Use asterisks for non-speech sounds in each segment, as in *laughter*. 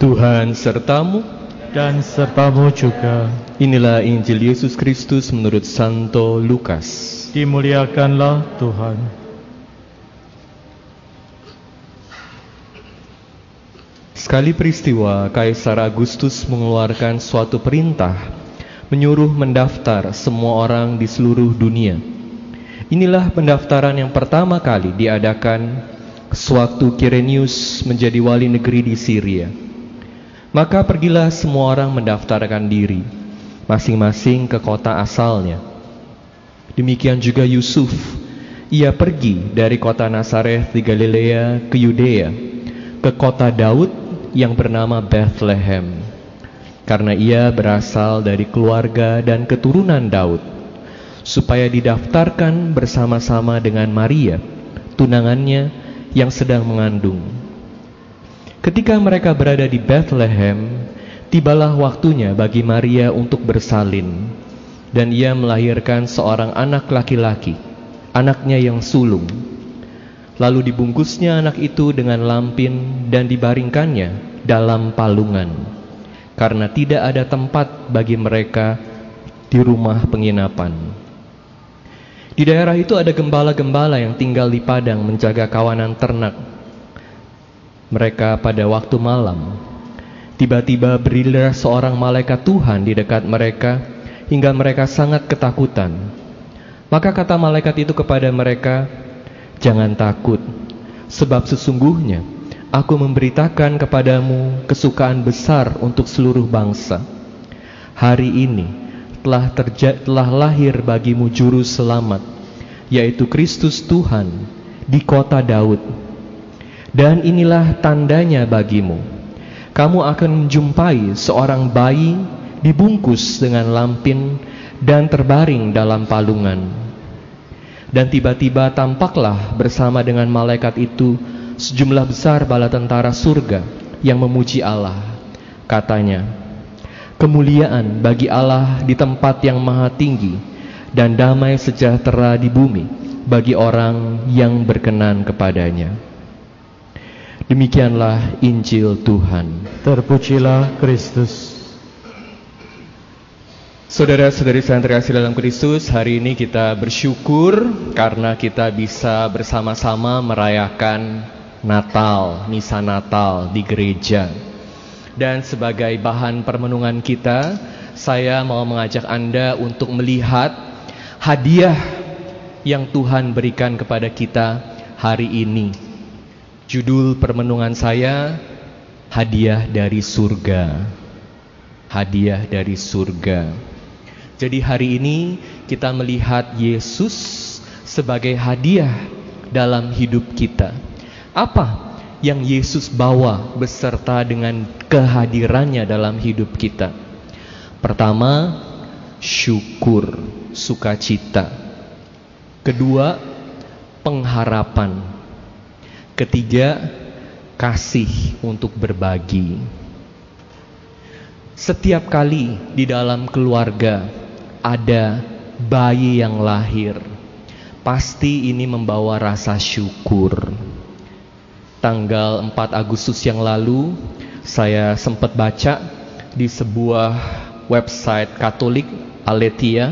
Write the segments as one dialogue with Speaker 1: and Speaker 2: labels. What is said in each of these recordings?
Speaker 1: Tuhan sertamu
Speaker 2: dan sertamu juga.
Speaker 1: Inilah Injil Yesus Kristus menurut Santo Lukas.
Speaker 2: Dimuliakanlah Tuhan.
Speaker 1: Sekali peristiwa, Kaisar Agustus mengeluarkan suatu perintah menyuruh mendaftar semua orang di seluruh dunia. Inilah pendaftaran yang pertama kali diadakan sewaktu Kirenius menjadi wali negeri di Syria. Maka pergilah semua orang mendaftarkan diri masing-masing ke kota asalnya. Demikian juga Yusuf, ia pergi dari kota Nazareth di Galilea ke Yudea, ke kota Daud yang bernama Bethlehem. Karena ia berasal dari keluarga dan keturunan Daud, supaya didaftarkan bersama-sama dengan Maria, tunangannya yang sedang mengandung. Ketika mereka berada di Bethlehem, tibalah waktunya bagi Maria untuk bersalin, dan ia melahirkan seorang anak laki-laki, anaknya yang sulung. Lalu dibungkusnya anak itu dengan lampin dan dibaringkannya dalam palungan, karena tidak ada tempat bagi mereka di rumah penginapan. Di daerah itu ada gembala-gembala yang tinggal di padang menjaga kawanan ternak mereka pada waktu malam. Tiba-tiba berilah seorang malaikat Tuhan di dekat mereka hingga mereka sangat ketakutan. Maka kata malaikat itu kepada mereka, "Jangan takut, sebab sesungguhnya aku memberitakan kepadamu kesukaan besar untuk seluruh bangsa. Hari ini telah terja telah lahir bagimu juru selamat, yaitu Kristus Tuhan di kota Daud." Dan inilah tandanya bagimu. Kamu akan menjumpai seorang bayi dibungkus dengan lampin dan terbaring dalam palungan. Dan tiba-tiba tampaklah bersama dengan malaikat itu sejumlah besar bala tentara surga yang memuji Allah. Katanya, kemuliaan bagi Allah di tempat yang maha tinggi dan damai sejahtera di bumi bagi orang yang berkenan kepadanya. Demikianlah Injil Tuhan.
Speaker 2: Terpujilah Kristus.
Speaker 1: Saudara-saudari saya terkasih dalam Kristus, hari ini kita bersyukur karena kita bisa bersama-sama merayakan Natal, misa Natal di gereja. Dan sebagai bahan permenungan kita, saya mau mengajak Anda untuk melihat hadiah yang Tuhan berikan kepada kita hari ini Judul permenungan saya Hadiah dari surga. Hadiah dari surga. Jadi hari ini kita melihat Yesus sebagai hadiah dalam hidup kita. Apa yang Yesus bawa beserta dengan kehadirannya dalam hidup kita? Pertama, syukur, sukacita. Kedua, pengharapan Ketiga, kasih untuk berbagi. Setiap kali di dalam keluarga ada bayi yang lahir, pasti ini membawa rasa syukur. Tanggal 4 Agustus yang lalu, saya sempat baca di sebuah website Katolik Aletia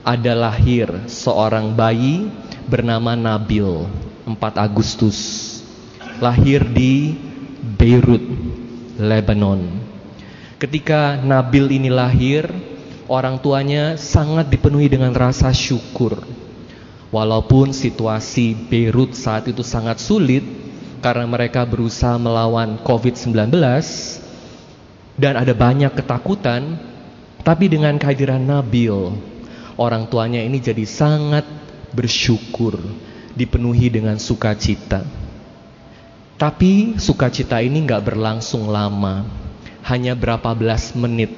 Speaker 1: ada lahir seorang bayi bernama Nabil 4 Agustus lahir di Beirut, Lebanon. Ketika Nabil ini lahir, orang tuanya sangat dipenuhi dengan rasa syukur. Walaupun situasi Beirut saat itu sangat sulit karena mereka berusaha melawan COVID-19 dan ada banyak ketakutan, tapi dengan kehadiran Nabil, orang tuanya ini jadi sangat bersyukur dipenuhi dengan sukacita. Tapi sukacita ini nggak berlangsung lama, hanya berapa belas menit.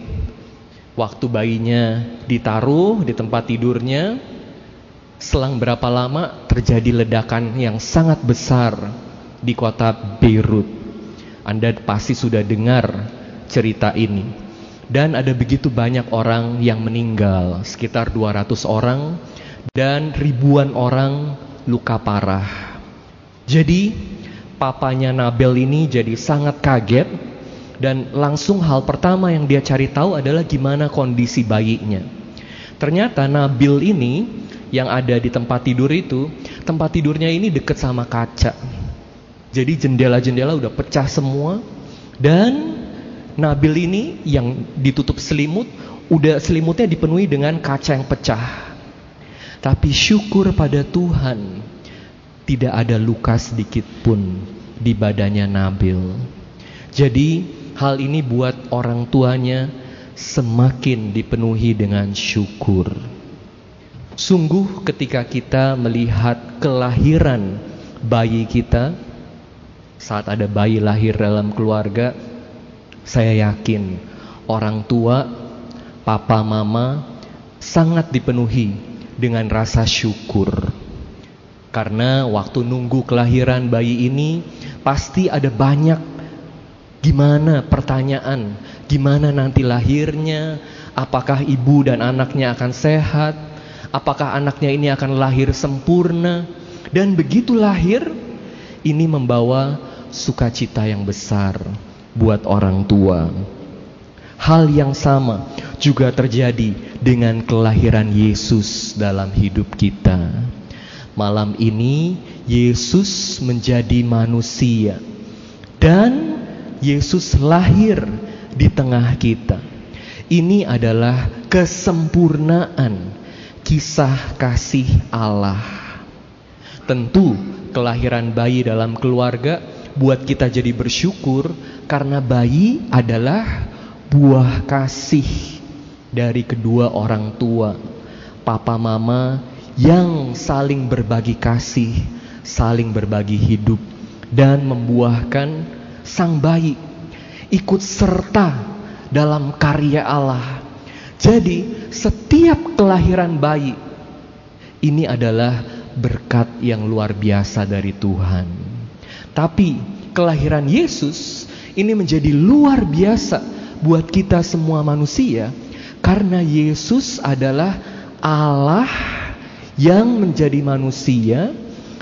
Speaker 1: Waktu bayinya ditaruh di tempat tidurnya, selang berapa lama terjadi ledakan yang sangat besar di kota Beirut. Anda pasti sudah dengar cerita ini. Dan ada begitu banyak orang yang meninggal, sekitar 200 orang dan ribuan orang luka parah. Jadi papanya Nabel ini jadi sangat kaget Dan langsung hal pertama yang dia cari tahu adalah gimana kondisi bayinya. Ternyata Nabil ini yang ada di tempat tidur itu, tempat tidurnya ini deket sama kaca. Jadi jendela-jendela udah pecah semua dan Nabil ini yang ditutup selimut, udah selimutnya dipenuhi dengan kaca yang pecah. Tapi syukur pada Tuhan, tidak ada luka sedikit pun di badannya Nabil. Jadi hal ini buat orang tuanya semakin dipenuhi dengan syukur. Sungguh ketika kita melihat kelahiran bayi kita, saat ada bayi lahir dalam keluarga, saya yakin orang tua, papa, mama sangat dipenuhi dengan rasa syukur. Karena waktu nunggu kelahiran bayi ini pasti ada banyak gimana pertanyaan, gimana nanti lahirnya, apakah ibu dan anaknya akan sehat, apakah anaknya ini akan lahir sempurna, dan begitu lahir, ini membawa sukacita yang besar buat orang tua. Hal yang sama juga terjadi dengan kelahiran Yesus dalam hidup kita. Malam ini Yesus menjadi manusia dan Yesus lahir di tengah kita. Ini adalah kesempurnaan kisah kasih Allah. Tentu kelahiran bayi dalam keluarga buat kita jadi bersyukur karena bayi adalah buah kasih dari kedua orang tua, papa mama yang saling berbagi kasih, saling berbagi hidup dan membuahkan sang bayi ikut serta dalam karya Allah. Jadi, setiap kelahiran bayi ini adalah berkat yang luar biasa dari Tuhan. Tapi kelahiran Yesus ini menjadi luar biasa buat kita semua manusia karena Yesus adalah Allah yang menjadi manusia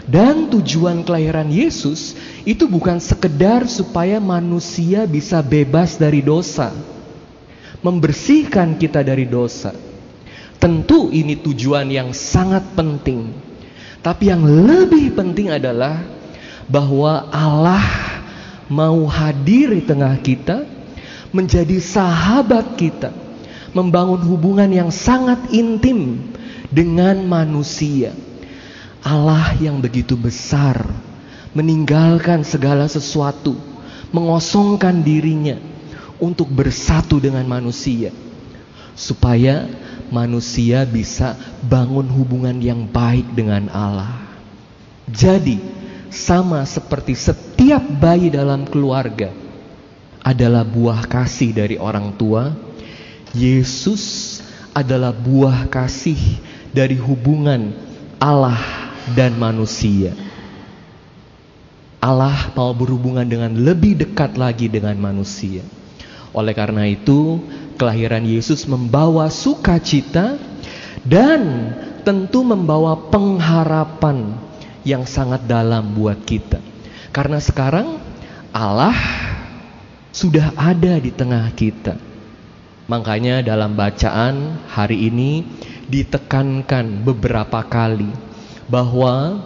Speaker 1: dan tujuan kelahiran Yesus itu bukan sekedar supaya manusia bisa bebas dari dosa. Membersihkan kita dari dosa. Tentu ini tujuan yang sangat penting. Tapi yang lebih penting adalah bahwa Allah mau hadir di tengah kita, menjadi sahabat kita, membangun hubungan yang sangat intim dengan manusia. Allah yang begitu besar, meninggalkan segala sesuatu, mengosongkan dirinya untuk bersatu dengan manusia, supaya manusia bisa bangun hubungan yang baik dengan Allah. Jadi, sama seperti setiap bayi dalam keluarga adalah buah kasih dari orang tua, Yesus adalah buah kasih dari hubungan Allah dan manusia. Allah mau berhubungan dengan lebih dekat lagi dengan manusia. Oleh karena itu, kelahiran Yesus membawa sukacita dan tentu membawa pengharapan yang sangat dalam buat kita. Karena sekarang Allah sudah ada di tengah kita. Makanya dalam bacaan hari ini ditekankan beberapa kali bahwa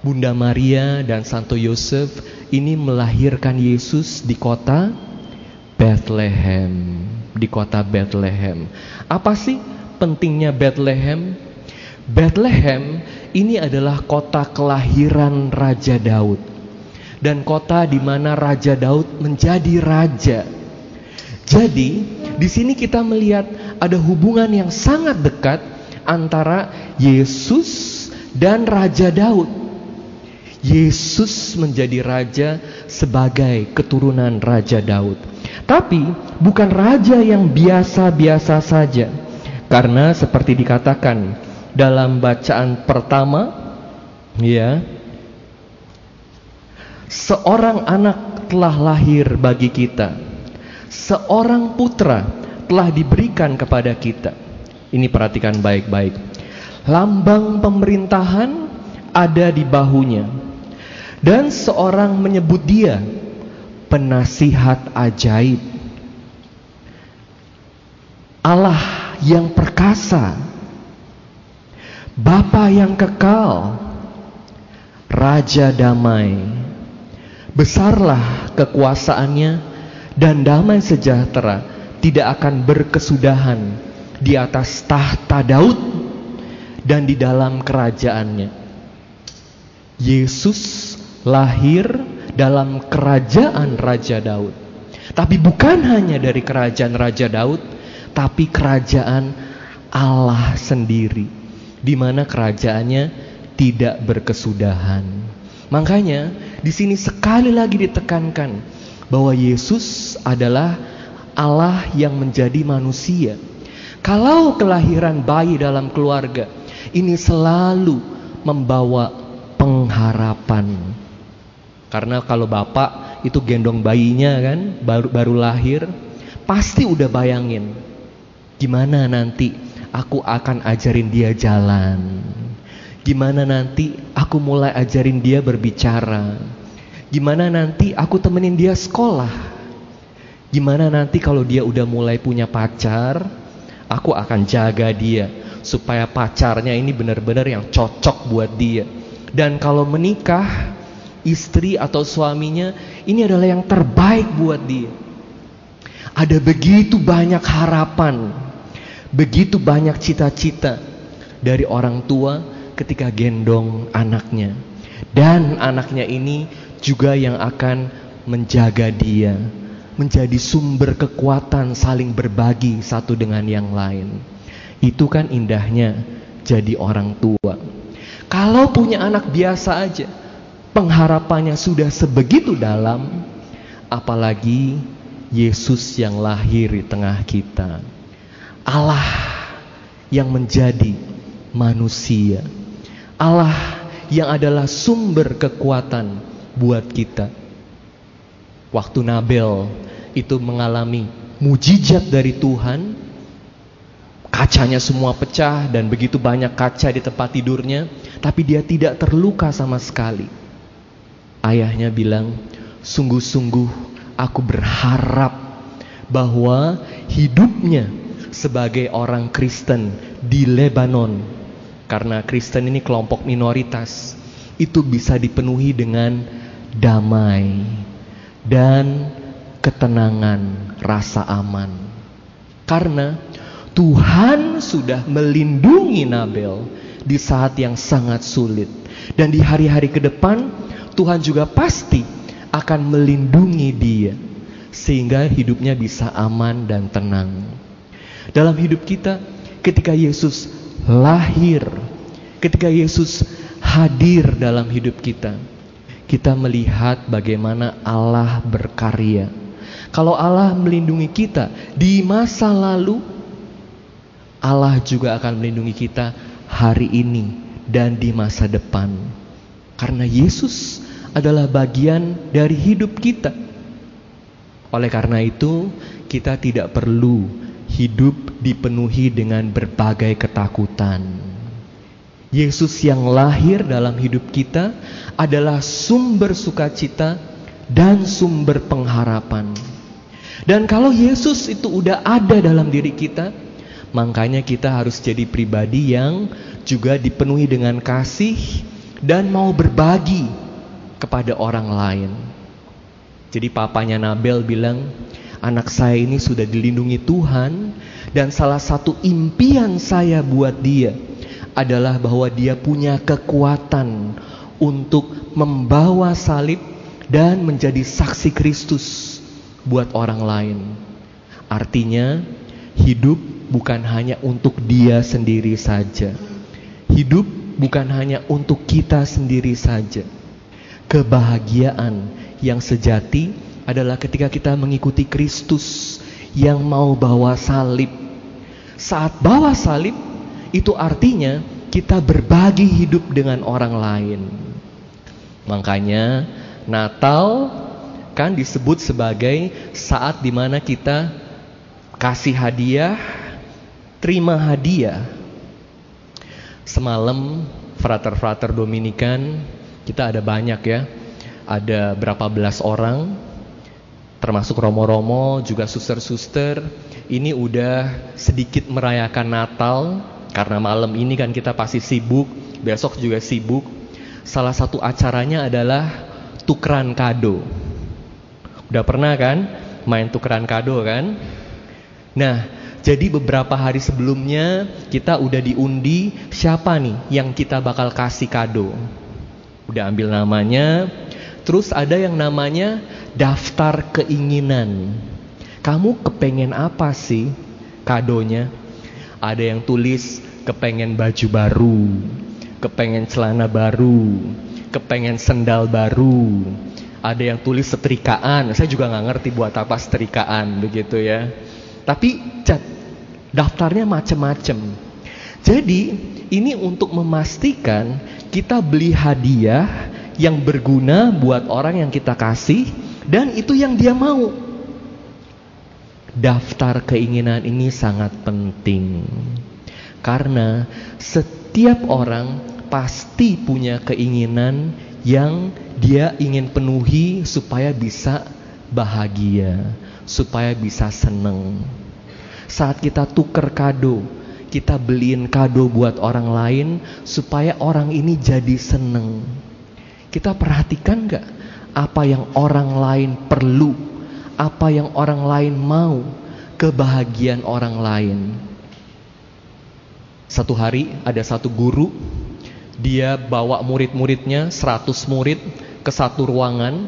Speaker 1: Bunda Maria dan Santo Yosef ini melahirkan Yesus di kota Bethlehem, di kota Bethlehem. Apa sih pentingnya Bethlehem? Bethlehem ini adalah kota kelahiran Raja Daud dan kota di mana Raja Daud menjadi raja. Jadi, di sini kita melihat ada hubungan yang sangat dekat antara Yesus dan Raja Daud. Yesus menjadi raja sebagai keturunan Raja Daud. Tapi bukan raja yang biasa-biasa saja. Karena seperti dikatakan dalam bacaan pertama ya seorang anak telah lahir bagi kita. Seorang putra telah diberikan kepada kita. Ini perhatikan baik-baik. Lambang pemerintahan ada di bahunya. Dan seorang menyebut dia penasihat ajaib. Allah yang perkasa, Bapa yang kekal, Raja damai. Besarlah kekuasaannya dan damai sejahtera tidak akan berkesudahan di atas tahta Daud dan di dalam kerajaannya. Yesus lahir dalam kerajaan Raja Daud. Tapi bukan hanya dari kerajaan Raja Daud, tapi kerajaan Allah sendiri, di mana kerajaannya tidak berkesudahan. Makanya di sini sekali lagi ditekankan bahwa Yesus adalah Allah yang menjadi manusia. Kalau kelahiran bayi dalam keluarga ini selalu membawa pengharapan. Karena kalau bapak itu gendong bayinya kan baru baru lahir, pasti udah bayangin gimana nanti aku akan ajarin dia jalan. Gimana nanti aku mulai ajarin dia berbicara. Gimana nanti aku temenin dia sekolah. Gimana nanti kalau dia udah mulai punya pacar, aku akan jaga dia supaya pacarnya ini benar-benar yang cocok buat dia. Dan kalau menikah, istri atau suaminya ini adalah yang terbaik buat dia. Ada begitu banyak harapan, begitu banyak cita-cita dari orang tua ketika gendong anaknya. Dan anaknya ini juga yang akan menjaga dia, menjadi sumber kekuatan saling berbagi satu dengan yang lain. Itu kan indahnya jadi orang tua. Kalau punya anak biasa aja, pengharapannya sudah sebegitu dalam, apalagi Yesus yang lahir di tengah kita. Allah yang menjadi manusia. Allah yang adalah sumber kekuatan buat kita. Waktu Nabel itu mengalami mujizat dari Tuhan, kacanya semua pecah dan begitu banyak kaca di tempat tidurnya, tapi dia tidak terluka sama sekali. Ayahnya bilang, "Sungguh-sungguh aku berharap bahwa hidupnya sebagai orang Kristen di Lebanon karena Kristen ini kelompok minoritas itu bisa dipenuhi dengan damai dan ketenangan, rasa aman. Karena Tuhan sudah melindungi Nabel di saat yang sangat sulit dan di hari-hari ke depan Tuhan juga pasti akan melindungi dia sehingga hidupnya bisa aman dan tenang. Dalam hidup kita ketika Yesus lahir, ketika Yesus hadir dalam hidup kita, kita melihat bagaimana Allah berkarya. Kalau Allah melindungi kita di masa lalu, Allah juga akan melindungi kita hari ini dan di masa depan. Karena Yesus adalah bagian dari hidup kita. Oleh karena itu, kita tidak perlu hidup dipenuhi dengan berbagai ketakutan. Yesus yang lahir dalam hidup kita adalah sumber sukacita dan sumber pengharapan. Dan kalau Yesus itu udah ada dalam diri kita, makanya kita harus jadi pribadi yang juga dipenuhi dengan kasih dan mau berbagi kepada orang lain. Jadi papanya Nabel bilang, anak saya ini sudah dilindungi Tuhan dan salah satu impian saya buat dia adalah bahwa dia punya kekuatan untuk membawa salib dan menjadi saksi Kristus buat orang lain. Artinya, hidup bukan hanya untuk dia sendiri saja. Hidup bukan hanya untuk kita sendiri saja Kebahagiaan yang sejati adalah ketika kita mengikuti Kristus yang mau bawa salib. Saat bawa salib, itu artinya kita berbagi hidup dengan orang lain. Makanya Natal kan disebut sebagai saat di mana kita kasih hadiah, terima hadiah. Semalam frater-frater Dominikan kita ada banyak ya. Ada berapa belas orang termasuk romo-romo juga suster-suster ini udah sedikit merayakan Natal karena malam ini kan kita pasti sibuk, besok juga sibuk. Salah satu acaranya adalah tukeran kado. Udah pernah kan main tukeran kado kan? Nah, jadi beberapa hari sebelumnya kita udah diundi siapa nih yang kita bakal kasih kado. Udah ambil namanya, terus ada yang namanya daftar keinginan. Kamu kepengen apa sih kadonya? Ada yang tulis kepengen baju baru, kepengen celana baru, kepengen sendal baru. Ada yang tulis setrikaan. Saya juga nggak ngerti buat apa setrikaan begitu ya. Tapi cat daftarnya macem-macem. Jadi ini untuk memastikan kita beli hadiah yang berguna buat orang yang kita kasih dan itu yang dia mau. Daftar keinginan ini sangat penting. Karena setiap orang pasti punya keinginan yang dia ingin penuhi supaya bisa bahagia, supaya bisa seneng. Saat kita tuker kado, kita beliin kado buat orang lain supaya orang ini jadi seneng. Kita perhatikan gak apa yang orang lain perlu, apa yang orang lain mau, kebahagiaan orang lain. Satu hari ada satu guru, dia bawa murid-muridnya, 100 murid ke satu ruangan,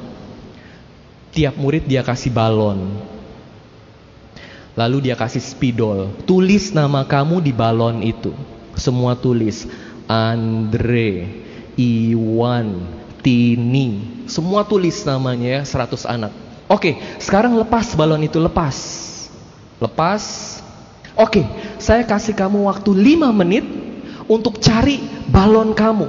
Speaker 1: tiap murid dia kasih balon. Lalu dia kasih spidol. Tulis nama kamu di balon itu. Semua tulis. Andre, Iwan, Tini. Semua tulis namanya ya, 100 anak. Oke, sekarang lepas balon itu, lepas. Lepas. Oke, saya kasih kamu waktu 5 menit untuk cari balon kamu.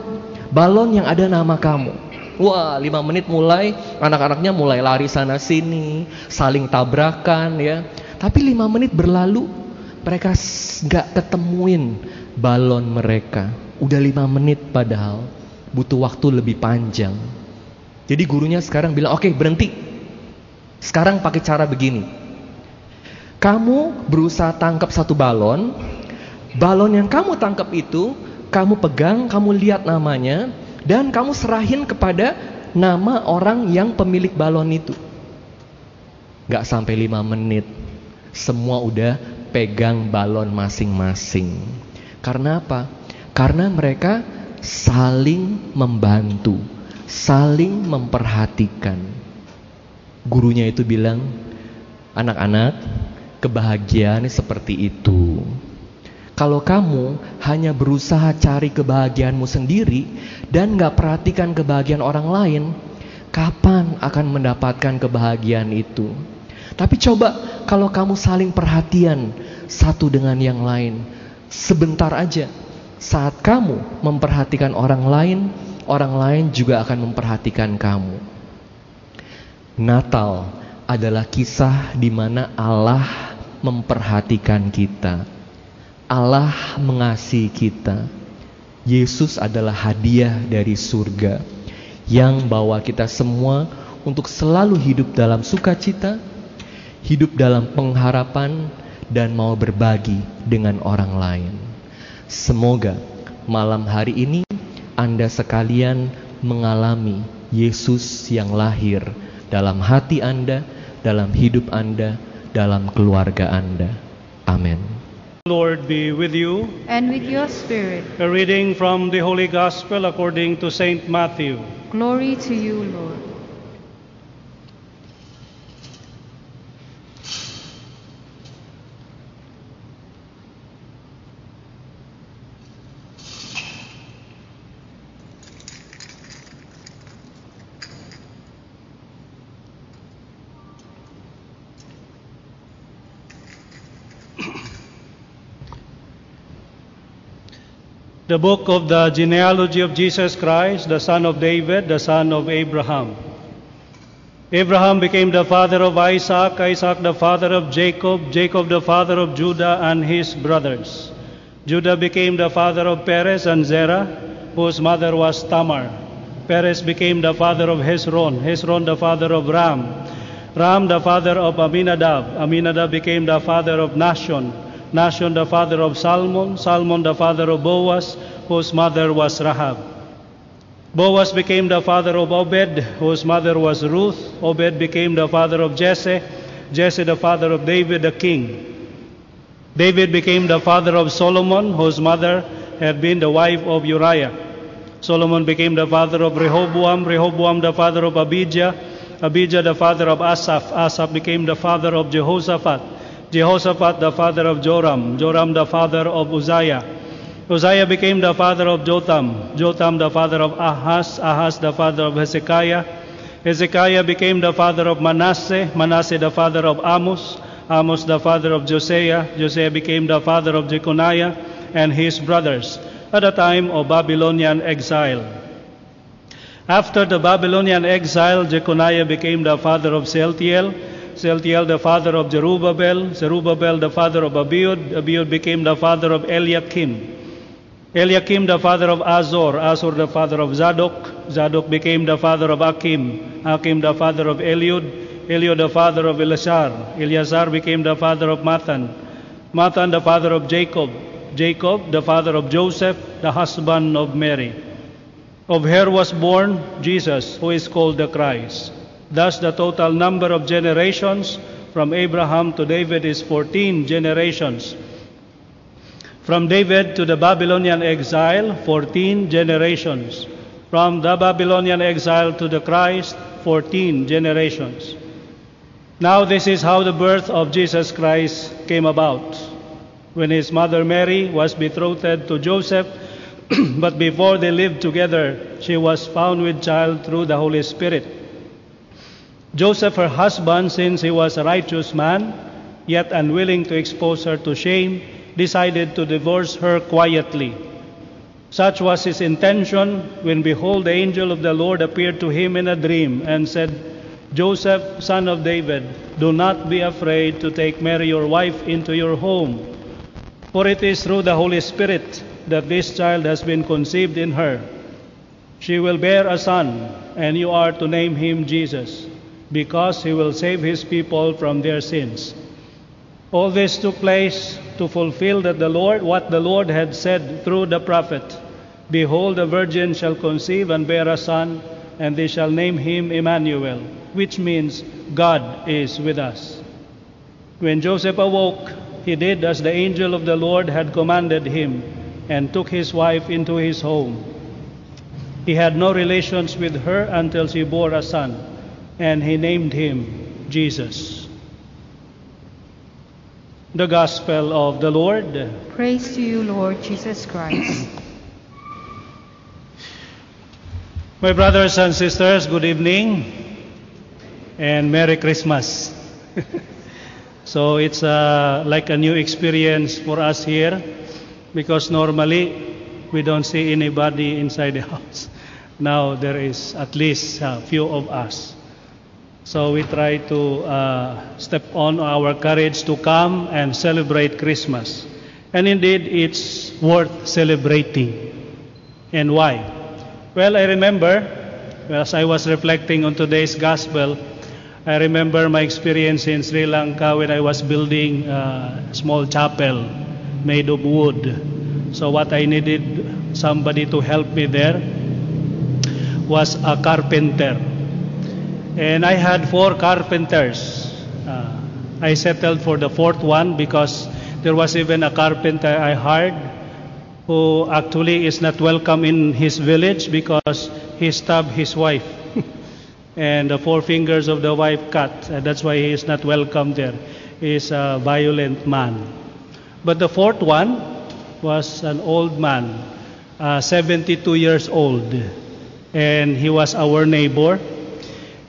Speaker 1: Balon yang ada nama kamu. Wah, 5 menit mulai anak-anaknya mulai lari sana sini, saling tabrakan ya. Tapi lima menit berlalu, mereka nggak ketemuin balon mereka. Udah lima menit padahal butuh waktu lebih panjang. Jadi gurunya sekarang bilang, oke okay, berhenti. Sekarang pakai cara begini. Kamu berusaha tangkap satu balon. Balon yang kamu tangkap itu, kamu pegang, kamu lihat namanya, dan kamu serahin kepada nama orang yang pemilik balon itu. Gak sampai lima menit, semua udah pegang balon masing-masing. Karena apa? Karena mereka saling membantu, saling memperhatikan. Gurunya itu bilang, "Anak-anak, kebahagiaan seperti itu." Kalau kamu hanya berusaha cari kebahagiaanmu sendiri dan gak perhatikan kebahagiaan orang lain, kapan akan mendapatkan kebahagiaan itu? Tapi coba kalau kamu saling perhatian satu dengan yang lain, sebentar aja saat kamu memperhatikan orang lain, orang lain juga akan memperhatikan kamu. Natal adalah kisah di mana Allah memperhatikan kita. Allah mengasihi kita. Yesus adalah hadiah dari surga yang bawa kita semua untuk selalu hidup dalam sukacita, hidup dalam pengharapan dan mau berbagi dengan orang lain. Semoga malam hari ini Anda sekalian mengalami Yesus yang lahir dalam hati Anda, dalam hidup Anda, dalam keluarga Anda. Amin.
Speaker 3: Lord be with you.
Speaker 4: And with your spirit.
Speaker 3: A reading from the Holy Gospel according to Saint Matthew.
Speaker 4: Glory to you, Lord.
Speaker 3: The book of the genealogy of Jesus Christ, the son of David, the son of Abraham. Abraham became the father of Isaac, Isaac the father of Jacob, Jacob the father of Judah and his brothers. Judah became the father of Perez and Zerah, whose mother was Tamar. Perez became the father of Hezron, Hezron the father of Ram, Ram, the father of Aminadab. Aminadab became the father of Nashon. Nashon, the father of Salmon. Salmon, the father of Boaz, whose mother was Rahab. Boaz became the father of Obed, whose mother was Ruth. Obed became the father of Jesse. Jesse, the father of David, the king. David became the father of Solomon, whose mother had been the wife of Uriah. Solomon became the father of Rehoboam, Rehoboam the father of Abijah, Abijah the father of Asaph, Asaph became the father of Jehoshaphat, Jehoshaphat the father of Joram, Joram the father of Uzziah. Uzziah became the father of Jotham, Jotham the father of Ahaz, Ahaz the father of Hezekiah. Hezekiah became the father of Manasseh, Manasseh the father of Amos, Amos the father of Josiah, Josiah became the father of Jeconiah and his brothers at the time of Babylonian exile. After the Babylonian exile, Jeconiah became the father of Sealtiel, Sealtiel the father of Zerubbabel, Zerubbabel the father of Abiud, Abiud became the father of Eliakim. Eliakim the father of Azor, Azor the father of Zadok, Zadok became the father of Akim, Akim the father of Eliud, Eliud the father of Eleazar, Eleazar became the father of Mathan, Mathan the father of Jacob, Jacob the father of Joseph, the husband of Mary. Of her was born Jesus, who is called the Christ. Thus the total number of generations from Abraham to David is 14 generations. From David to the Babylonian exile, 14 generations. From the Babylonian exile to the Christ, 14 generations. Now, this is how the birth of Jesus Christ came about. When his mother Mary was betrothed to Joseph, *clears throat* but before they lived together, she was found with child through the Holy Spirit. Joseph, her husband, since he was a righteous man, yet unwilling to expose her to shame, decided to divorce her quietly. Such was his intention when, behold, the angel of the Lord appeared to him in a dream and said, Joseph, son of David, do not be afraid to take Mary, your wife, into your home, for it is through the Holy Spirit that this child has been conceived in her. She will bear a son, and you are to name him Jesus, because he will save his people from their sins. All this took place to fulfill that the Lord what the Lord had said through the prophet Behold the virgin shall conceive and bear a son and they shall name him Emmanuel which means God is with us. When Joseph awoke he did as the angel of the Lord had commanded him and took his wife into his home. He had no relations with her until she bore a son and he named him Jesus the Gospel of the Lord.
Speaker 4: Praise to you, Lord Jesus Christ. *clears throat*
Speaker 3: My brothers and sisters, good evening and Merry Christmas. *laughs* so it's uh, like a new experience for us here because normally we don't see anybody inside the *laughs* house. Now there is at least a few of us. So we try to uh, step on our courage to come and celebrate Christmas. And indeed, it's worth celebrating. And why? Well, I remember, as I was reflecting on today's gospel, I remember my experience in Sri Lanka when I was building a small chapel made of wood. So, what I needed somebody to help me there was a carpenter. And I had four carpenters. Uh, I settled for the fourth one because there was even a carpenter I hired who actually is not welcome in his village because he stabbed his wife. *laughs* and the four fingers of the wife cut. And that's why he is not welcome there. He is a violent man. But the fourth one was an old man, uh, 72 years old. And he was our neighbor.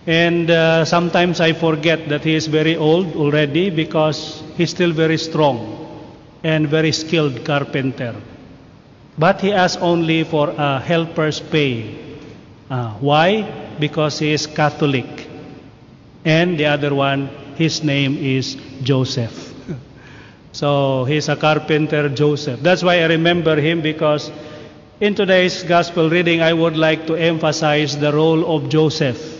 Speaker 3: And uh, sometimes I forget that he is very old already because he's still very strong and very skilled carpenter. But he asks only for a helper's pay. Uh, why? Because he is Catholic. And the other one, his name is Joseph. *laughs* so he's a carpenter, Joseph. That's why I remember him because in today's gospel reading, I would like to emphasize the role of Joseph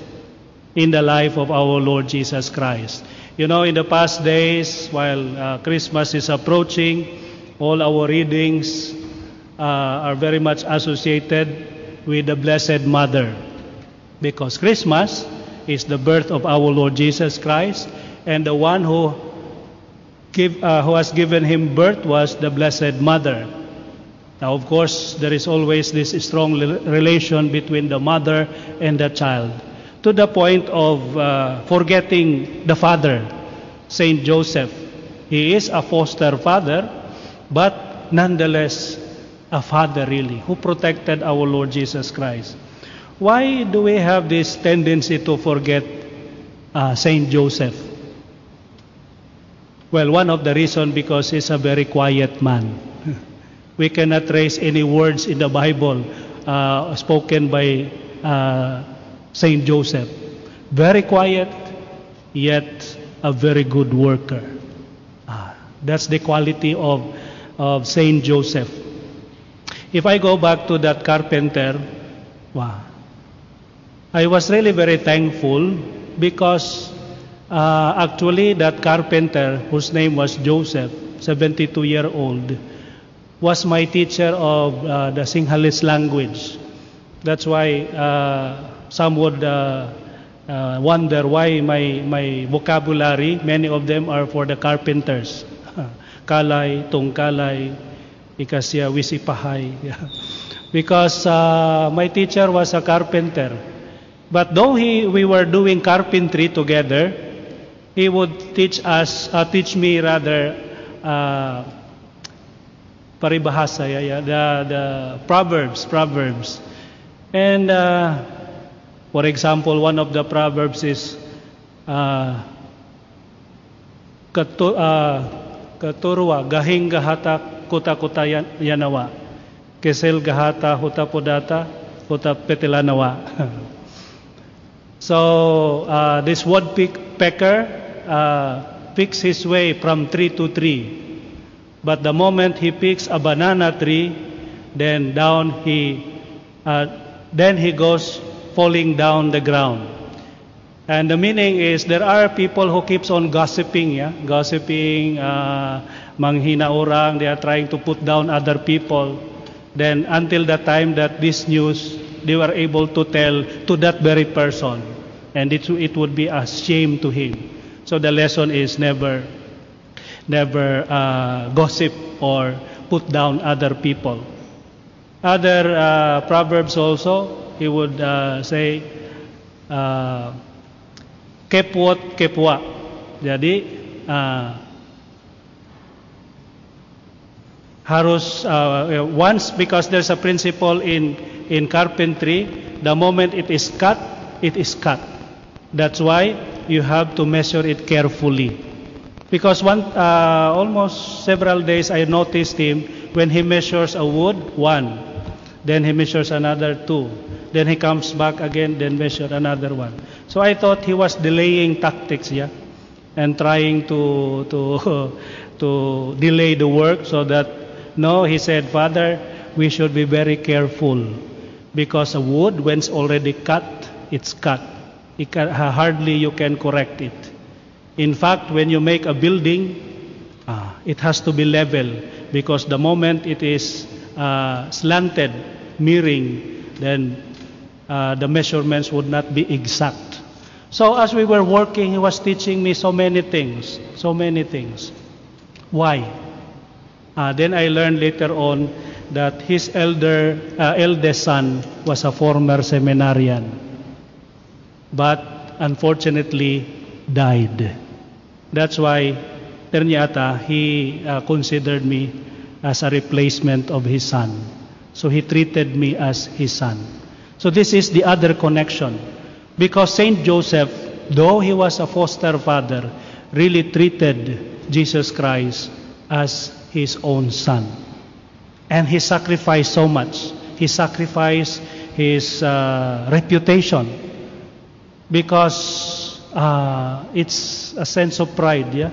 Speaker 3: in the life of our Lord Jesus Christ. You know, in the past days, while uh, Christmas is approaching, all our readings uh, are very much associated with the Blessed Mother. Because Christmas is the birth of our Lord Jesus Christ, and the one who, give, uh, who has given him birth was the Blessed Mother. Now, of course, there is always this strong relation between the mother and the child, to the point of uh, forgetting the father, Saint Joseph. He is a foster father, but nonetheless a father really, who protected our Lord Jesus Christ. Why do we have this tendency to forget uh, Saint Joseph? Well, one of the reasons because he's a very quiet man. we cannot trace any words in the Bible uh, spoken by uh, Saint Joseph. Very quiet, yet a very good worker. Ah, that's the quality of, of Saint Joseph. If I go back to that carpenter, wow, I was really very thankful because uh, actually that carpenter, whose name was Joseph, 72 year old, was my teacher of uh, the Sinhalese language. That's why uh, some would uh, uh, wonder why my, my vocabulary, many of them are for the carpenters. *laughs* Kalay, tungkalay, ikasya, wisipahay. *laughs* because uh, my teacher was a carpenter. But though he, we were doing carpentry together, he would teach us, uh, teach me rather, uh, paribahasa, yeah, yeah, the, the proverbs, proverbs. And uh, for example, one of the proverbs is uh, katu, uh, katurwa gahing gahata kuta kuta yanawa kesel gahata huta podata huta petelanawa. *laughs* so uh, this woodpecker uh, picks his way from tree to tree. But the moment he picks a banana tree, then down he, uh, then he goes falling down the ground. And the meaning is there are people who keeps on gossiping, yeah, gossiping, uh, manghina orang. They are trying to put down other people. Then until the time that this news they were able to tell to that very person, and it it would be a shame to him. So the lesson is never never uh, gossip or put down other people. Other uh, proverbs also, he would uh, say, uh, kepwat kepwa. Jadi uh, harus uh, once because there's a principle in in carpentry, the moment it is cut, it is cut. That's why you have to measure it carefully. Because one, uh, almost several days I noticed him when he measures a wood, one. Then he measures another two. Then he comes back again, then measure another one. So I thought he was delaying tactics, yeah, and trying to to *laughs* to delay the work so that no, he said, Father, we should be very careful because a wood, when it's already cut, it's cut. It can, hardly you can correct it. In fact, when you make a building, ah, it has to be level because the moment it is uh, slanted, mirroring, then uh, the measurements would not be exact. So as we were working, he was teaching me so many things, so many things. Why? Uh, then I learned later on that his elder, uh, eldest son was a former seminarian, but unfortunately died. That's why ternyata he uh, considered me as a replacement of his son. So he treated me as his son. So this is the other connection. Because Saint Joseph, though he was a foster father, really treated Jesus Christ as his own son. And he sacrificed so much. He sacrificed his uh, reputation because uh, it's a sense of pride, yeah.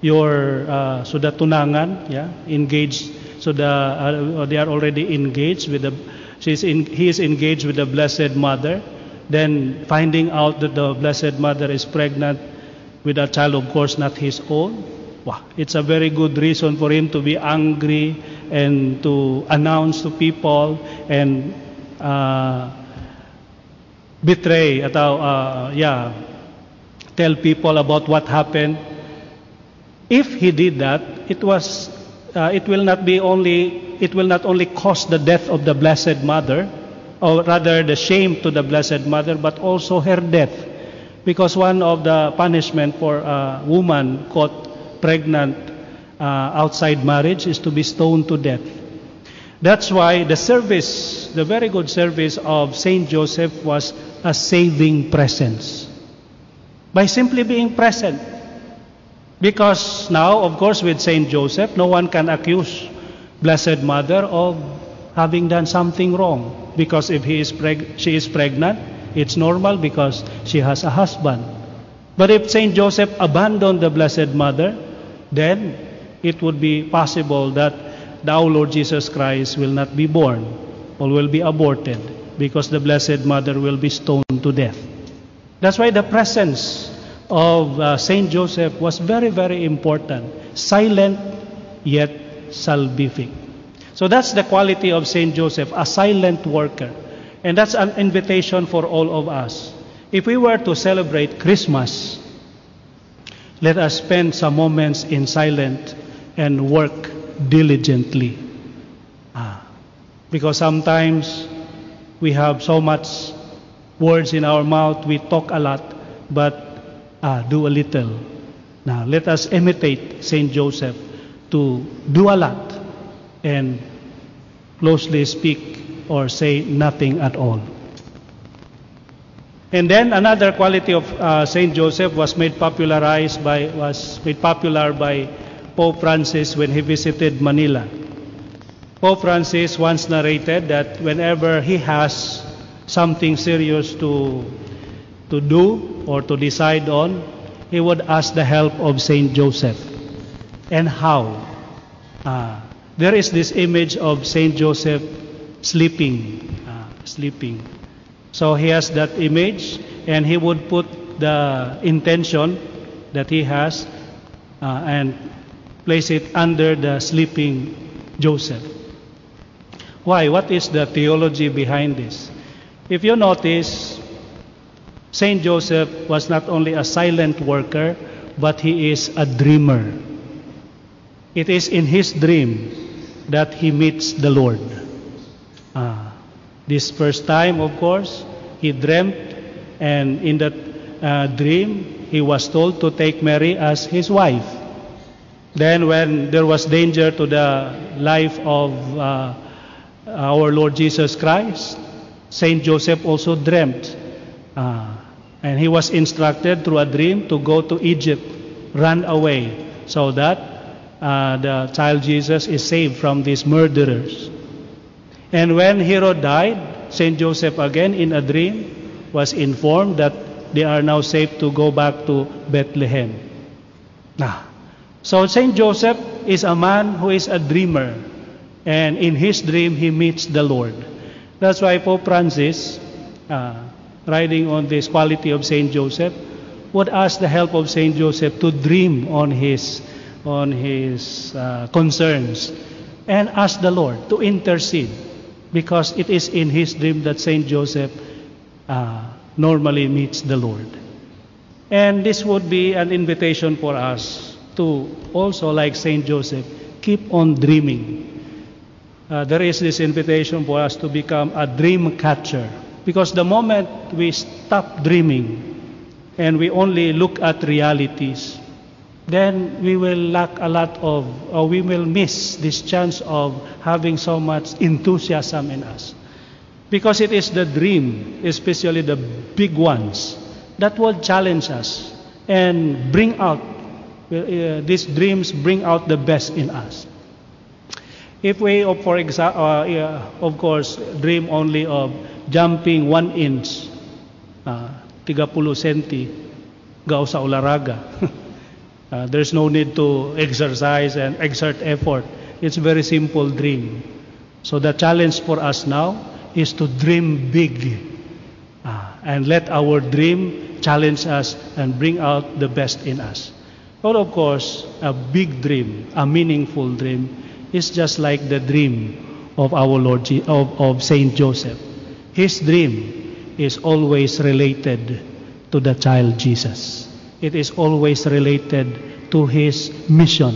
Speaker 3: Your uh, sudah tunangan, yeah, engaged. So the uh, they are already engaged with the. She's in, he is engaged with the Blessed Mother, then finding out that the Blessed Mother is pregnant with a child, of course, not his own. Wow, it's a very good reason for him to be angry and to announce to people and uh, betray atau uh, yeah tell people about what happened if he did that it was uh, it will not be only it will not only cause the death of the blessed mother or rather the shame to the blessed mother but also her death because one of the punishment for a woman caught pregnant uh, outside marriage is to be stoned to death that's why the service the very good service of saint joseph was a saving presence by simply being present. Because now, of course, with Saint Joseph, no one can accuse Blessed Mother of having done something wrong. Because if he is preg- she is pregnant, it's normal because she has a husband. But if Saint Joseph abandoned the Blessed Mother, then it would be possible that our Lord Jesus Christ will not be born or will be aborted because the Blessed Mother will be stoned to death. That's why the presence of uh, Saint Joseph was very, very important. Silent yet salvific. So that's the quality of Saint Joseph, a silent worker. And that's an invitation for all of us. If we were to celebrate Christmas, let us spend some moments in silence and work diligently. Ah. Because sometimes we have so much words in our mouth, we talk a lot, but uh, do a little. Now, let us imitate Saint Joseph to do a lot and closely speak or say nothing at all. And then another quality of uh, Saint Joseph was made popularized by was made popular by Pope Francis when he visited Manila. Pope Francis once narrated that whenever he has something serious to, to do or to decide on, he would ask the help of Saint Joseph. And how? Uh, there is this image of Saint Joseph sleeping, uh, sleeping. So he has that image, and he would put the intention that he has uh, and place it under the sleeping Joseph. Why? What is the theology behind this? If you notice, Saint Joseph was not only a silent worker, but he is a dreamer. It is in his dream that he meets the Lord. Ah, this first time, of course, he dreamt, and in that uh, dream, he was told to take Mary as his wife. Then, when there was danger to the life of uh, our Lord Jesus Christ, Saint Joseph also dreamt. Uh, and he was instructed through a dream to go to Egypt, run away, so that uh, the child Jesus is saved from these murderers. And when Herod died, Saint Joseph again in a dream was informed that they are now safe to go back to Bethlehem. Nah. So Saint Joseph is a man who is a dreamer, and in his dream he meets the Lord. That's why Pope Francis, uh, riding on this quality of Saint Joseph, would ask the help of Saint Joseph to dream on his on his uh, concerns and ask the Lord to intercede because it is in his dream that Saint Joseph uh, normally meets the Lord. And this would be an invitation for us to also, like Saint Joseph, keep on dreaming uh, there is this invitation for us to become a dream catcher. Because the moment we stop dreaming and we only look at realities, then we will lack a lot of, or we will miss this chance of having so much enthusiasm in us. Because it is the dream, especially the big ones, that will challenge us and bring out, uh, these dreams bring out the best in us. If we, for example, uh, yeah, of course, dream only of jumping one inch, uh, tiga puluh senti, gao ularaga. *laughs* uh, there's no need to exercise and exert effort. It's very simple dream. So the challenge for us now is to dream big. Uh, and let our dream challenge us and bring out the best in us. But of course, a big dream, a meaningful dream, is just like the dream of our Lord Je- of, of Saint Joseph. His dream is always related to the child Jesus. It is always related to his mission.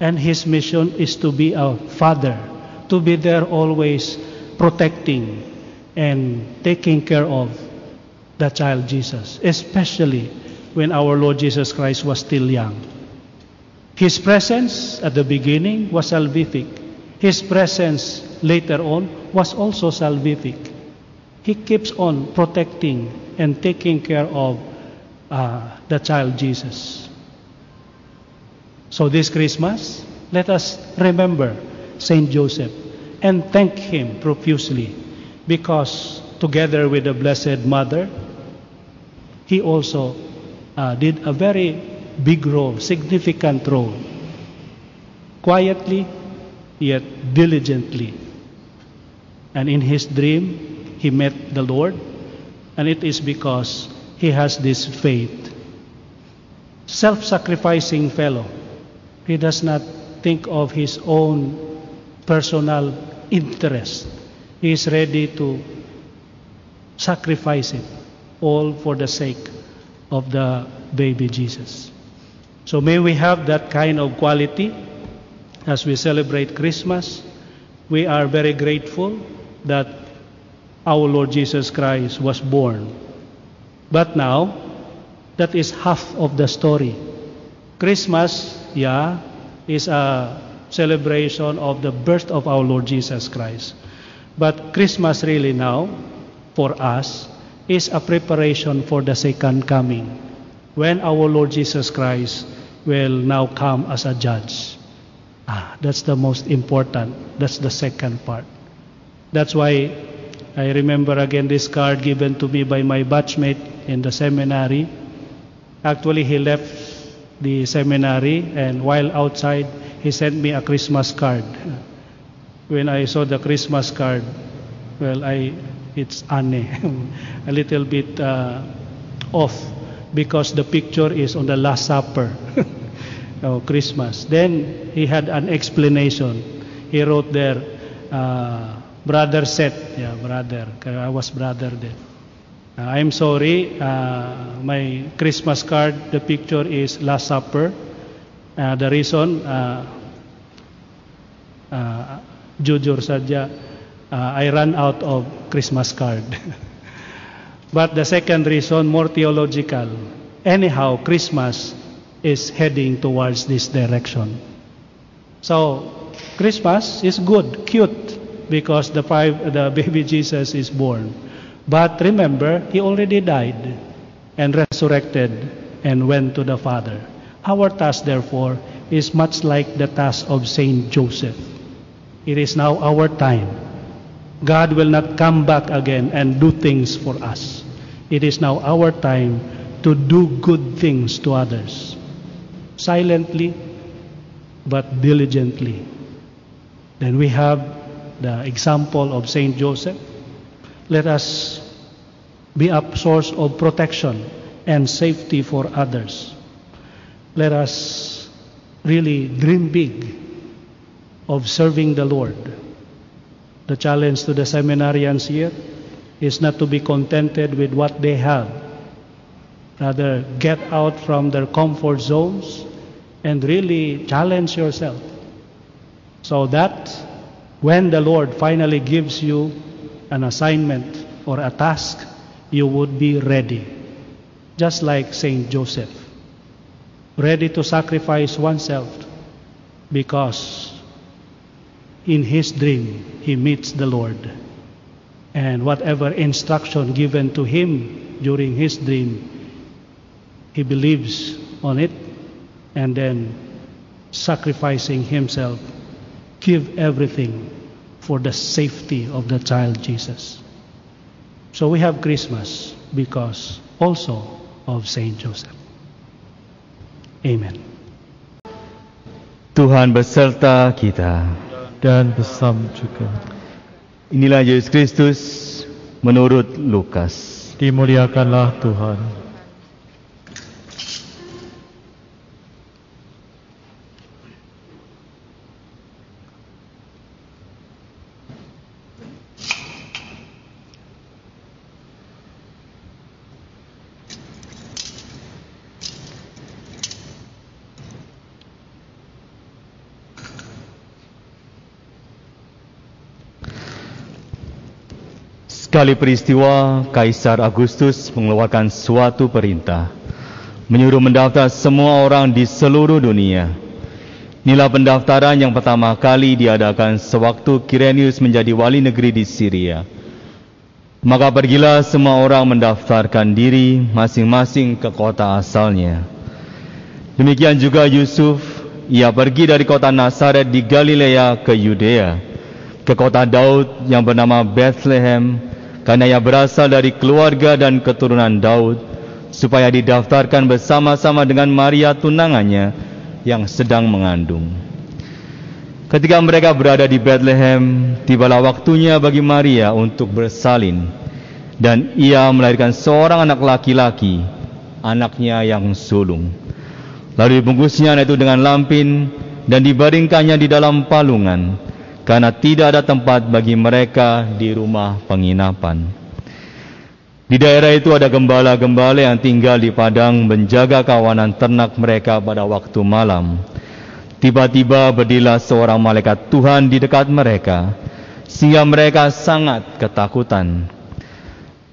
Speaker 3: And his mission is to be a father, to be there always protecting and taking care of the child Jesus, especially when our Lord Jesus Christ was still young. His presence at the beginning was salvific. His presence later on was also salvific. He keeps on protecting and taking care of uh, the child Jesus. So this Christmas, let us remember Saint Joseph and thank him profusely because together with the Blessed Mother, he also uh, did a very big role, significant role, quietly yet diligently. And in his dream, he met the Lord, and it is because he has this faith. Self sacrificing fellow. He does not think of his own personal interest. He is ready to sacrifice it all for the sake of the baby Jesus. So may we have that kind of quality as we celebrate Christmas. We are very grateful that our Lord Jesus Christ was born. But now, that is half of the story. Christmas, yeah, is a celebration of the birth of our Lord Jesus Christ. But Christmas really now, for us, is a preparation for the second coming, when our Lord Jesus Christ will now come as a judge. Ah, that's the most important. That's the second part. That's why I remember again this card given to me by my batchmate in the seminary. Actually, he left the seminary, and while outside, he sent me a Christmas card. When I saw the Christmas card, well, I it's Anne, *laughs* a little bit uh, off because the picture is on the Last Supper, *laughs* oh, Christmas. Then he had an explanation. He wrote there, uh, brother said, yeah, brother, I was brother then. Uh, I'm sorry, uh, my Christmas card, the picture is Last Supper. Uh, the reason, uh, uh, jujur saja, uh, I ran out of Christmas card. *laughs* but the second reason, more theological. Anyhow, Christmas is heading towards this direction. So, Christmas is good, cute, because the, five, the *laughs* baby Jesus is born. But remember, he already died and resurrected and went to the Father. Our task, therefore, is much like the task of Saint Joseph. It is now our time. God will not come back again and do things for us. It is now our time to do good things to others. Silently, but diligently. Then we have the example of Saint Joseph. Let us be a source of protection and safety for others. Let us really dream big of serving the Lord. The challenge to the seminarians here is not to be contented with what they have. Rather, get out from their comfort zones and really challenge yourself. So that when the Lord finally gives you an assignment or a task, you would be ready. Just like Saint Joseph. Ready to sacrifice oneself because in his dream he meets the Lord. And whatever instruction given to him during his dream, he believes on it and then sacrificing himself, give everything for the safety of the child Jesus. So we have Christmas because also of Saint Joseph. Amen.
Speaker 5: Tuhan beserta kita.
Speaker 2: Dan bersama juga.
Speaker 5: Inilah Yesus Kristus menurut Lukas.
Speaker 2: Dimuliakanlah Tuhan.
Speaker 5: Sekali peristiwa, Kaisar Agustus mengeluarkan suatu perintah, menyuruh mendaftar semua orang di seluruh dunia. Inilah pendaftaran yang pertama kali diadakan sewaktu Kirenius menjadi wali negeri di Syria. Maka pergilah semua orang mendaftarkan diri masing-masing ke kota asalnya. Demikian juga Yusuf, ia pergi dari kota Nazaret di Galilea ke Yudea, ke kota Daud yang bernama Bethlehem, karena ia berasal dari keluarga dan keturunan Daud, supaya didaftarkan bersama-sama dengan Maria tunangannya yang sedang mengandung. Ketika mereka berada di Bethlehem, tibalah waktunya bagi Maria untuk bersalin, dan ia melahirkan seorang anak laki-laki, anaknya yang sulung. Lalu dibungkusnya itu dengan lampin dan dibaringkannya di dalam palungan karena tidak ada tempat bagi mereka di rumah penginapan. Di daerah itu ada gembala-gembala yang tinggal di padang menjaga kawanan ternak mereka pada waktu malam. Tiba-tiba berdirilah seorang malaikat Tuhan di dekat mereka, sehingga mereka sangat ketakutan.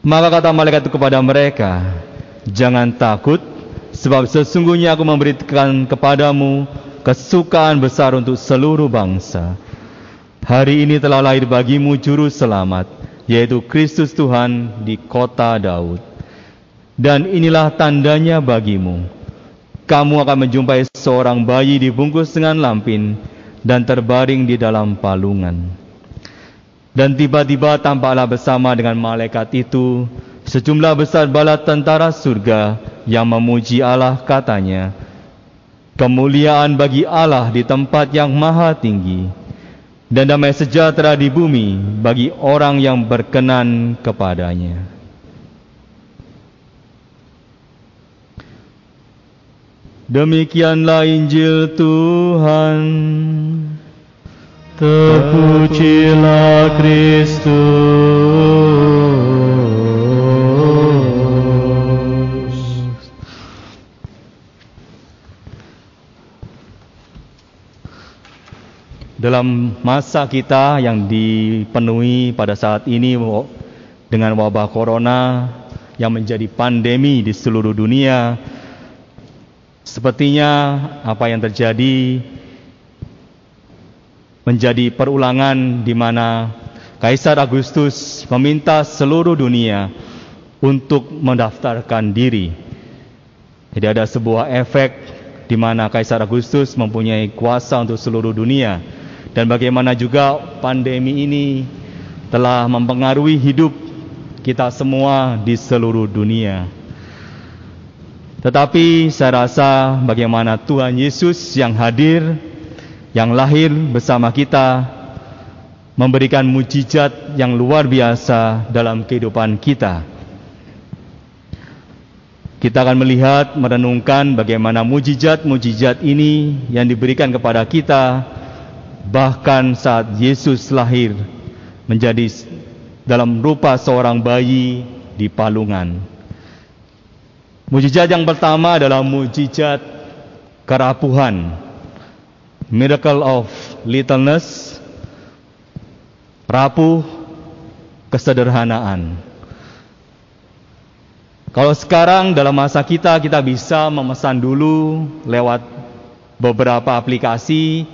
Speaker 5: Maka kata malaikat itu kepada mereka, Jangan takut, sebab sesungguhnya aku memberikan kepadamu kesukaan besar untuk seluruh bangsa. Hari ini telah lahir bagimu juru selamat, yaitu Kristus Tuhan di kota Daud. Dan inilah tandanya bagimu. Kamu akan menjumpai seorang bayi dibungkus dengan lampin dan terbaring di dalam palungan. Dan tiba-tiba tampaklah bersama dengan malaikat itu sejumlah besar bala tentara surga yang memuji Allah katanya, Kemuliaan bagi Allah di tempat yang maha tinggi dan damai sejahtera di bumi bagi orang yang berkenan kepadanya. Demikianlah Injil Tuhan.
Speaker 2: Terpujilah Kristus.
Speaker 5: Dalam masa kita yang dipenuhi pada saat ini dengan wabah corona yang menjadi pandemi di seluruh dunia, sepertinya apa yang terjadi menjadi perulangan di mana Kaisar Agustus meminta seluruh dunia untuk mendaftarkan diri. Jadi ada sebuah efek di mana Kaisar Agustus mempunyai kuasa untuk seluruh dunia dan bagaimana juga pandemi ini telah mempengaruhi hidup kita semua di seluruh dunia. Tetapi saya rasa bagaimana Tuhan Yesus yang hadir, yang lahir bersama kita, memberikan mujizat yang luar biasa dalam kehidupan kita. Kita akan melihat, merenungkan bagaimana mujizat-mujizat ini yang diberikan kepada kita bahkan saat Yesus lahir menjadi dalam rupa seorang bayi di palungan. Mujizat yang pertama adalah mujizat kerapuhan. Miracle of littleness. Rapuh kesederhanaan. Kalau sekarang dalam masa kita kita bisa memesan dulu lewat beberapa aplikasi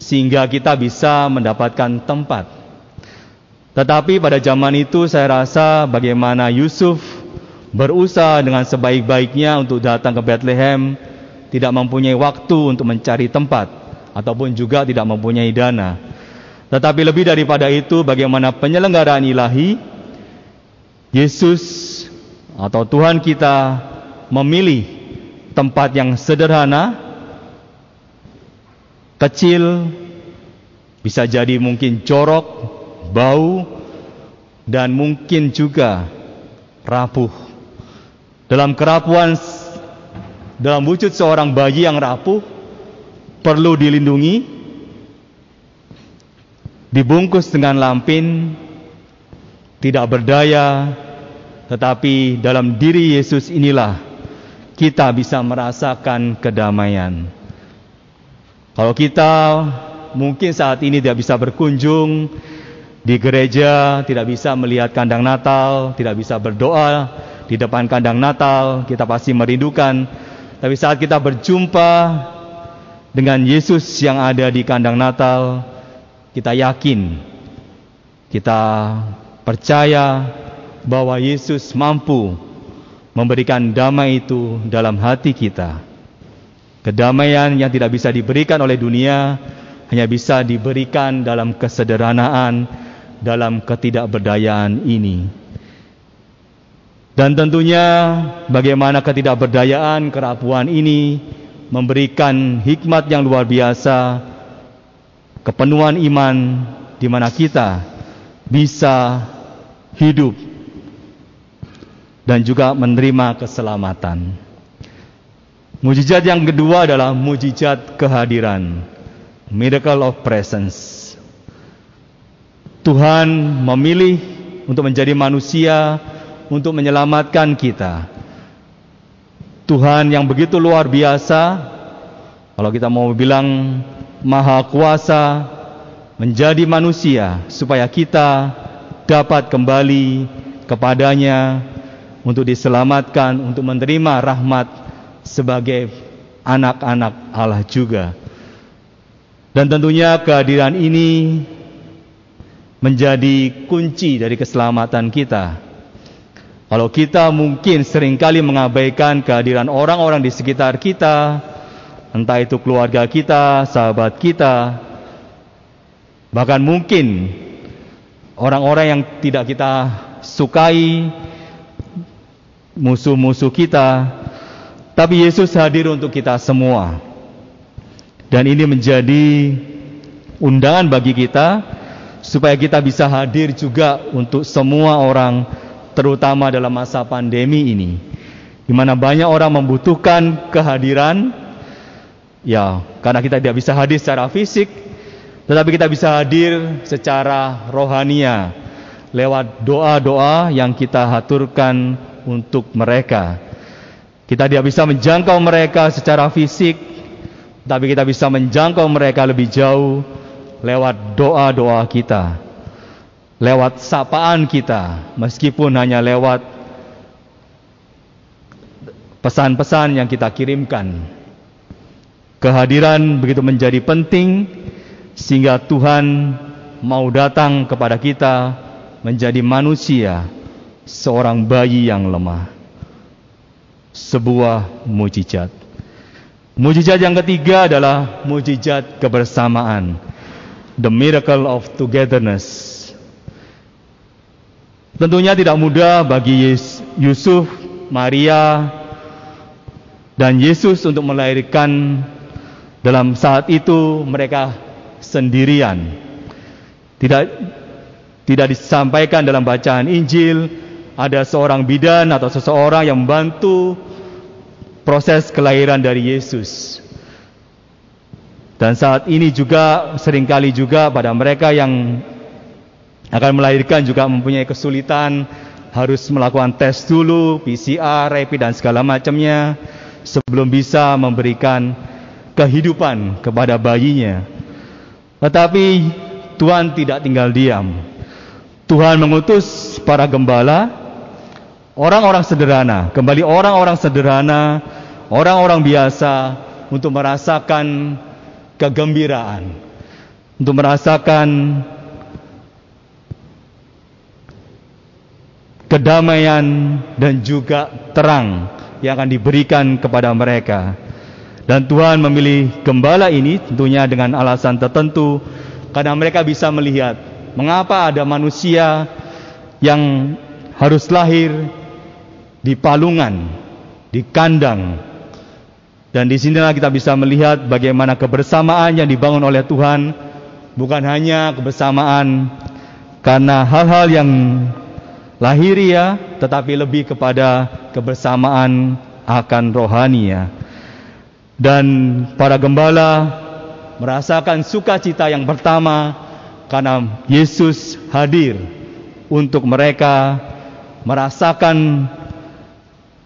Speaker 5: sehingga kita bisa mendapatkan tempat. Tetapi pada zaman itu saya rasa bagaimana Yusuf berusaha dengan sebaik-baiknya untuk datang ke Bethlehem, tidak mempunyai waktu untuk mencari tempat ataupun juga tidak mempunyai dana. Tetapi lebih daripada itu bagaimana penyelenggaraan ilahi Yesus atau Tuhan kita memilih tempat yang sederhana kecil, bisa jadi mungkin corok, bau, dan mungkin juga rapuh. Dalam kerapuhan dalam wujud seorang bayi yang rapuh perlu dilindungi, dibungkus dengan lampin, tidak berdaya, tetapi dalam diri Yesus inilah kita bisa merasakan kedamaian. Kalau kita mungkin saat ini tidak bisa berkunjung di gereja, tidak bisa melihat kandang Natal, tidak bisa berdoa di depan kandang Natal, kita pasti merindukan. Tapi saat kita berjumpa dengan Yesus yang ada di kandang Natal, kita yakin, kita percaya bahwa Yesus mampu memberikan damai itu dalam hati kita. Kedamaian yang tidak bisa diberikan oleh dunia hanya bisa diberikan dalam kesederhanaan, dalam ketidakberdayaan ini. Dan tentunya bagaimana ketidakberdayaan, kerapuan ini memberikan hikmat yang luar biasa, kepenuhan iman di mana kita bisa hidup dan juga menerima keselamatan. Mujizat yang kedua adalah mujizat kehadiran. Miracle of presence. Tuhan memilih untuk menjadi manusia untuk menyelamatkan kita. Tuhan yang begitu luar biasa, kalau kita mau bilang maha kuasa, menjadi manusia supaya kita dapat kembali kepadanya untuk diselamatkan, untuk menerima rahmat sebagai anak-anak Allah juga. Dan tentunya kehadiran ini menjadi kunci dari keselamatan kita. Kalau kita mungkin sering kali mengabaikan kehadiran orang-orang di sekitar kita, entah itu keluarga kita, sahabat kita, bahkan mungkin orang-orang yang tidak kita sukai, musuh-musuh kita, tapi Yesus hadir untuk kita semua. Dan ini menjadi undangan bagi kita supaya kita bisa hadir juga untuk semua orang terutama dalam masa pandemi ini di mana banyak orang membutuhkan kehadiran ya karena kita tidak bisa hadir secara fisik tetapi kita bisa hadir secara rohania lewat doa-doa yang kita haturkan untuk mereka. Kita tidak bisa menjangkau mereka secara fisik, tapi kita bisa menjangkau mereka lebih jauh lewat doa-doa kita, lewat sapaan kita, meskipun hanya lewat pesan-pesan yang kita kirimkan. Kehadiran begitu menjadi penting sehingga Tuhan mau datang kepada kita menjadi manusia seorang bayi yang lemah. Sebuah mujizat. Mujizat yang ketiga adalah mujizat kebersamaan. The miracle of togetherness. Tentunya tidak mudah bagi Yusuf, Maria, dan Yesus untuk melahirkan dalam saat itu mereka sendirian. Tidak tidak disampaikan dalam bacaan Injil, ada seorang bidan atau seseorang yang membantu proses kelahiran dari Yesus. Dan saat ini juga sering kali juga pada mereka yang akan melahirkan juga mempunyai kesulitan harus melakukan tes dulu, PCR, rapid dan segala macamnya sebelum bisa memberikan kehidupan kepada bayinya. Tetapi Tuhan tidak tinggal diam. Tuhan mengutus para gembala orang-orang sederhana, kembali orang-orang sederhana, orang-orang biasa untuk merasakan kegembiraan, untuk merasakan kedamaian dan juga terang yang akan diberikan kepada mereka. Dan Tuhan memilih gembala ini tentunya dengan alasan tertentu karena mereka bisa melihat mengapa ada manusia yang harus lahir di palungan, di kandang. Dan di sinilah kita bisa melihat bagaimana kebersamaan yang dibangun oleh Tuhan bukan hanya kebersamaan karena hal-hal yang lahiria tetapi lebih kepada kebersamaan akan rohania. Dan para gembala merasakan sukacita yang pertama karena Yesus hadir untuk mereka merasakan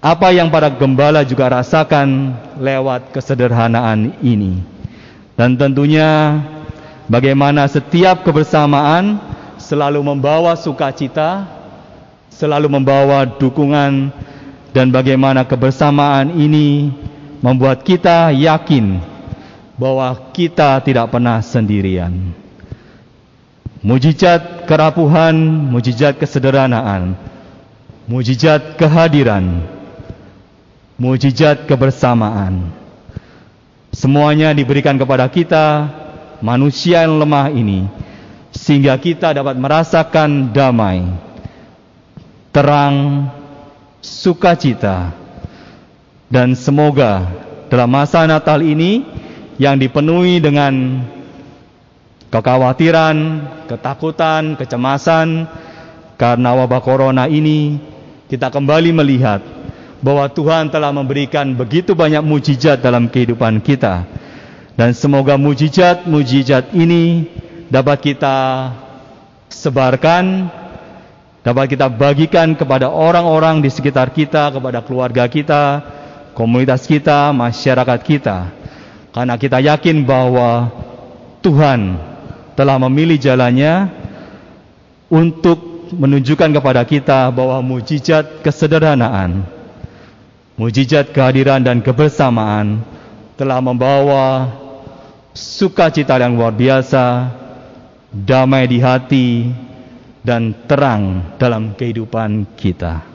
Speaker 5: apa yang para gembala juga rasakan lewat kesederhanaan ini. Dan tentunya bagaimana setiap kebersamaan selalu membawa sukacita, selalu membawa dukungan dan bagaimana kebersamaan ini membuat kita yakin bahwa kita tidak pernah sendirian. Mujizat kerapuhan, mujizat kesederhanaan, mujizat kehadiran, mujizat kebersamaan. Semuanya diberikan kepada kita, manusia yang lemah ini, sehingga kita dapat merasakan damai, terang, sukacita, dan semoga dalam masa Natal ini yang dipenuhi dengan kekhawatiran, ketakutan, kecemasan karena wabah corona ini, kita kembali melihat bahwa Tuhan telah memberikan begitu banyak mujizat dalam kehidupan kita. Dan semoga mujizat-mujizat ini dapat kita sebarkan dapat kita bagikan kepada orang-orang di sekitar kita, kepada keluarga kita, komunitas kita, masyarakat kita. Karena kita yakin bahwa Tuhan telah memilih jalannya untuk menunjukkan kepada kita bahwa mujizat kesederhanaan, mujizat kehadiran dan kebersamaan telah membawa sukacita yang luar biasa, damai di hati, dan terang dalam kehidupan kita.